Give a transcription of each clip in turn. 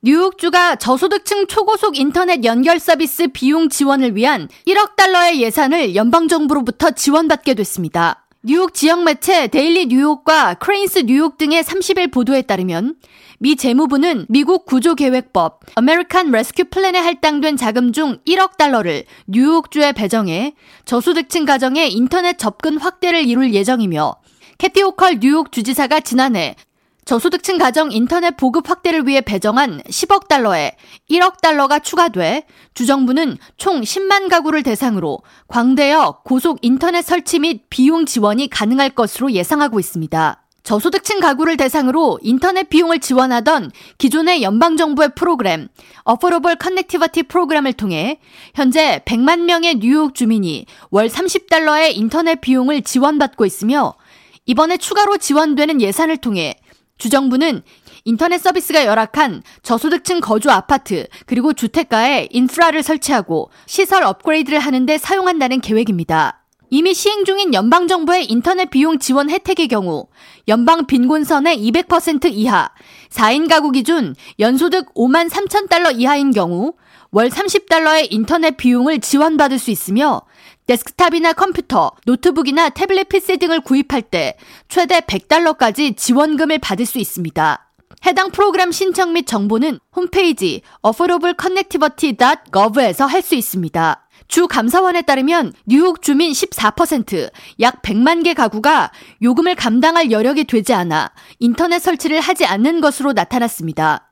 뉴욕주가 저소득층 초고속 인터넷 연결 서비스 비용 지원을 위한 1억 달러의 예산을 연방정부로부터 지원받게 됐습니다. 뉴욕 지역 매체 데일리 뉴욕과 크레인스 뉴욕 등의 30일 보도에 따르면 미 재무부는 미국 구조계획법 American Rescue Plan에 할당된 자금 중 1억 달러를 뉴욕주에 배정해 저소득층 가정의 인터넷 접근 확대를 이룰 예정이며 캐시 호컬 뉴욕 주지사가 지난해 저소득층 가정 인터넷 보급 확대를 위해 배정한 10억 달러에 1억 달러가 추가돼 주정부는 총 10만 가구를 대상으로 광대역 고속 인터넷 설치 및 비용 지원이 가능할 것으로 예상하고 있습니다. 저소득층 가구를 대상으로 인터넷 비용을 지원하던 기존의 연방정부의 프로그램 어퍼러블 커넥티버티 프로그램을 통해 현재 100만 명의 뉴욕 주민이 월 30달러의 인터넷 비용을 지원받고 있으며 이번에 추가로 지원되는 예산을 통해 주정부는 인터넷 서비스가 열악한 저소득층 거주 아파트 그리고 주택가에 인프라를 설치하고 시설 업그레이드를 하는데 사용한다는 계획입니다. 이미 시행 중인 연방정부의 인터넷 비용 지원 혜택의 경우 연방 빈곤선의 200% 이하, 4인 가구 기준 연소득 5만 3천 달러 이하인 경우 월 30달러의 인터넷 비용을 지원받을 수 있으며 데스크탑이나 컴퓨터, 노트북이나 태블릿 PC 등을 구입할 때 최대 100달러까지 지원금을 받을 수 있습니다. 해당 프로그램 신청 및 정보는 홈페이지 affordableconnectivity.gov에서 할 수 있습니다. 주 감사원에 따르면 뉴욕 주민 14%, 약 100만 개 가구가 요금을 감당할 여력이 되지 않아 인터넷 설치를 하지 않는 것으로 나타났습니다.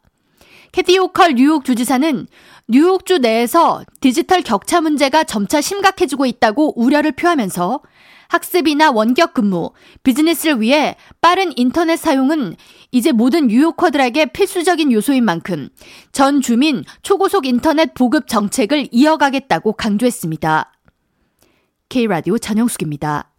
캐시 호컬 뉴욕 주지사는 뉴욕주 내에서 디지털 격차 문제가 점차 심각해지고 있다고 우려를 표하면서 학습이나 원격 근무, 비즈니스를 위해 빠른 인터넷 사용은 이제 모든 뉴요커들에게 필수적인 요소인 만큼 전 주민 초고속 인터넷 보급 정책을 이어가겠다고 강조했습니다. K라디오 전영숙입니다.